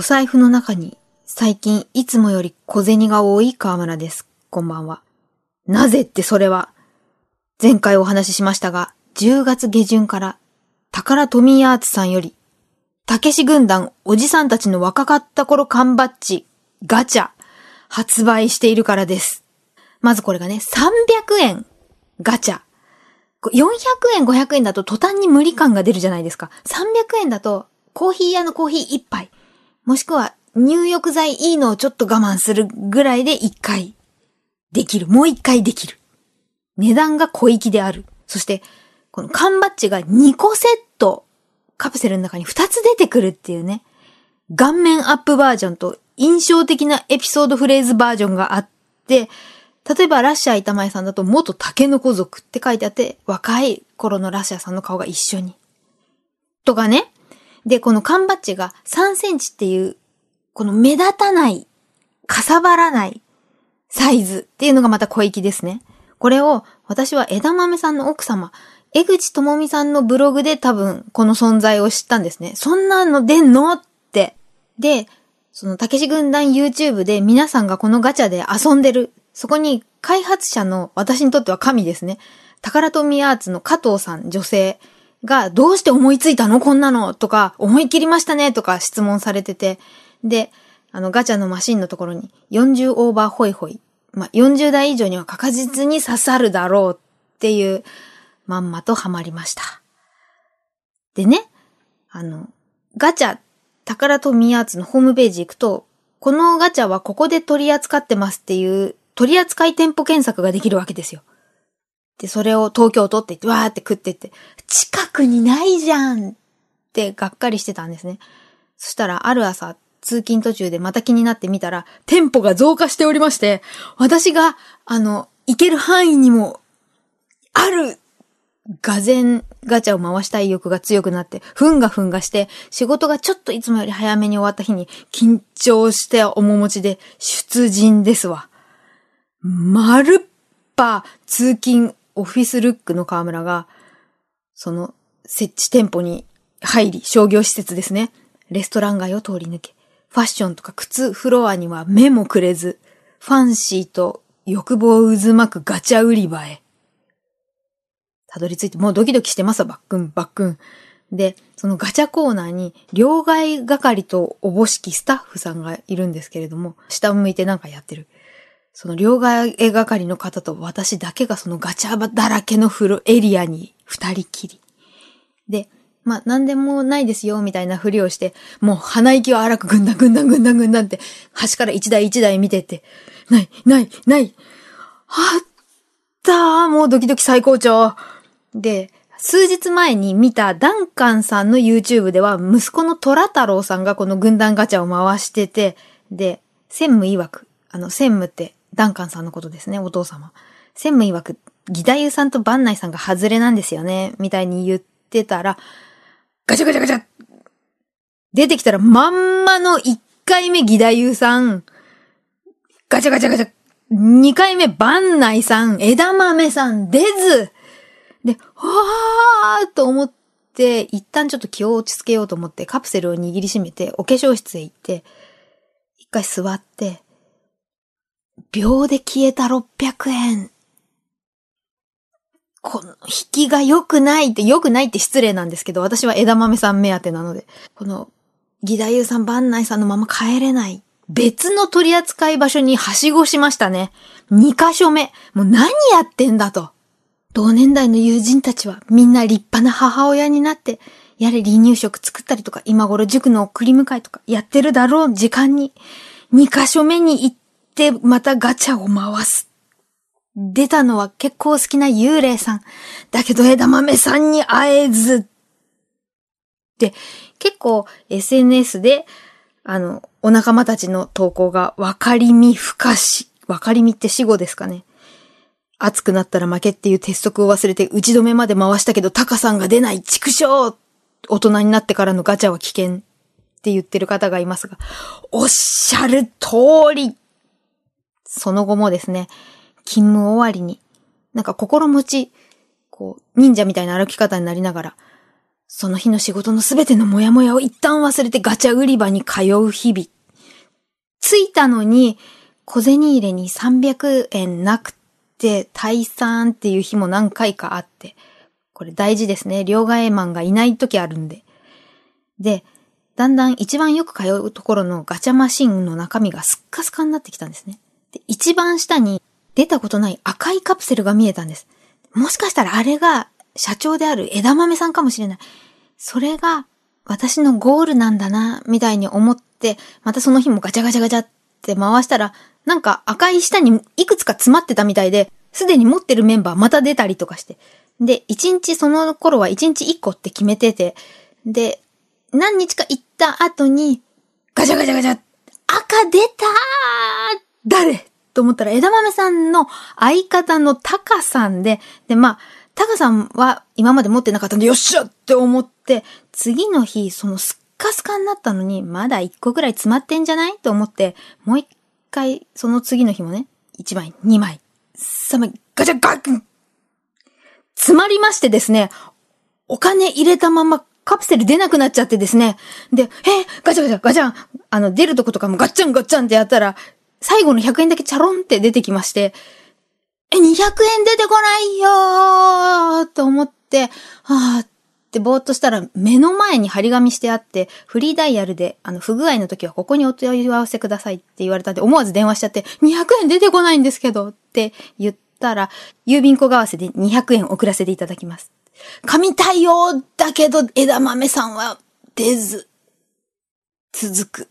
お財布の中に最近いつもより小銭が多い河村です。こんばんは。なぜってそれは、前回お話ししましたが、10月下旬から宝富アーツさんより、たけし軍団おじさんたちの若かった頃缶バッジ、ガチャ、発売しているからです。まずこれがね、300円ガチャ。400円、500円だと途端に無理感が出るじゃないですか。300円だと、コーヒー屋のコーヒー1杯。もしくは、入浴剤いいのをちょっと我慢するぐらいで1回できる。もう1回できる。値段が小粋である。そして、この缶バッジが2個セット、カプセルの中に2つ出てくるっていうね。顔面アップバージョンと印象的なエピソードフレーズバージョンがあって、例えばラッシャー板前さんだと元タケノコ族って書いてあって、若い頃のラッシャーさんの顔が一緒に。とかね。で、この缶バッジが3センチっていう、この目立たない、かさばらないサイズっていうのがまた小粋ですね。これを私は枝豆さんの奥様、江口智美さんのブログで多分この存在を知ったんですね。そんなの出んのって。で、その、たけし軍団 YouTube で皆さんがこのガチャで遊んでる。そこに開発者の私にとっては神ですね。宝富アーツの加藤さん、女性がどうして思いついたの？こんなのとか、思い切りましたねとか質問されてて。で、あのガチャのマシンのところに40オーバーホイホイ。まあ、40代以上には確実に刺さるだろうっていうまんまとハマりました。でね、あの、ガチャ、宝富アーツのホームページ行くと、このガチャはここで取り扱ってますっていう取り扱い店舗検索ができるわけですよ。で、それを東京都って言って、わーって食ってって、近くにないじゃんってがっかりしてたんですね。そしたら、ある朝、通勤途中でまた気になってみたら、店舗が増加しておりまして、私が、あの、行ける範囲にも、あるがぜんガチャを回したい欲が強くなって、ふんがふんがして、仕事がちょっといつもより早めに終わった日に、緊張して面持ちで出陣ですわ。まるっぱ通勤オフィスルックの河村が、その設置店舗に入り、商業施設ですね。レストラン街を通り抜け、ファッションとか靴フロアには目もくれず、ファンシーと欲望渦巻くガチャ売り場へ。たどり着いて、もうドキドキしてますわ、バックン、バックン。で、そのガチャコーナーに、両替係とおぼしきスタッフさんがいるんですけれども、下を向いてなんかやってる。その両替係の方と私だけがそのガチャだらけの風呂エリアに二人きり。で、まあ、なんでもないですよ、みたいなふりをして、もう鼻息を荒くぐんだんぐんだんぐんだんぐんだんって、端から一台一台見てて、ない、ない、ない、あったー、もうドキドキ最高潮。で、数日前に見たダンカンさんの YouTube では、息子のトラ太郎さんがこの軍団ガチャを回してて、で、専務曰く、あの、専務ってダンカンさんのことですね、お父様。専務曰く、ギダユさんとバンナイさんが外れなんですよね、みたいに言ってたら、ガチャガチャガチャ出てきたらまんまの1回目ギダユさん、ガチャガチャガチャ、2回目バンナイさん、枝豆さん、出ずで、わーと思って、一旦ちょっと気を落ち着けようと思ってカプセルを握りしめてお化粧室へ行って、一回座って、秒で消えた600円。この引きが良くないって、良くないって失礼なんですけど、私は枝豆さん目当てなので、この、ギダユさん、バンナイさんのまま帰れない。別の取り扱い場所にはしごしましたね。2箇所目。もう何やってんだと。同年代の友人たちはみんな立派な母親になって、やれ離乳食作ったりとか、今頃塾の送り迎えとかやってるだろう時間に、2箇所目に行っで、またガチャを回す。出たのは結構好きな幽霊さん。だけど枝豆さんに会えず。で、結構 SNS で、あの、お仲間たちの投稿が分かりみ不可視。分かりみって死語ですかね。熱くなったら負けっていう鉄則を忘れて打ち止めまで回したけどタカさんが出ない畜生大人になってからのガチャは危険って言ってる方がいますが、おっしゃる通りその後もですね、勤務終わりに、なんか心持ち、こう、忍者みたいな歩き方になりながら、その日の仕事のすべてのモヤモヤを一旦忘れてガチャ売り場に通う日々。着いたのに、小銭入れに300円なくて、退散っていう日も何回かあって。これ大事ですね。両替マンがいない時あるんで。で、だんだん一番よく通うところのガチャマシンの中身がスッカスカになってきたんですね。一番下に出たことない赤いカプセルが見えたんです。もしかしたらあれが社長である枝豆さんかもしれない。それが私のゴールなんだな、みたいに思って、またその日もガチャガチャガチャって回したら、なんか赤い下にいくつか詰まってたみたいで、すでに持ってるメンバーまた出たりとかして。で、一日その頃は一日一個って決めてて、で、何日か行った後に、ガチャガチャガチャ赤出たー誰？と思ったら枝豆さんの相方のタカさんで、で、まあ、タカさんは今まで持ってなかったんで、よっしゃって思って、次の日、そのスッカスカになったのに、まだ一個ぐらい詰まってんじゃない？と思って、もう一回、その次の日もね、一枚、二枚、三枚、ガチャガッ詰まりましてですね、お金入れたままカプセル出なくなっちゃってですね。で、え？ガチャガチャガチャン！あの、出るとことかもガッチャンガッチャンってやったら、最後の100円だけチャロンって出てきまして、え、200円出てこないよーと思って、あーってぼーっとしたら目の前に張り紙してあって、フリーダイヤルで、あの、不具合の時はここにお問い合わせくださいって言われたんで、思わず電話しちゃって、200円出てこないんですけどって言ったら、郵便小為替で200円送らせていただきます。神対応だけど枝豆さんは出ず、続く。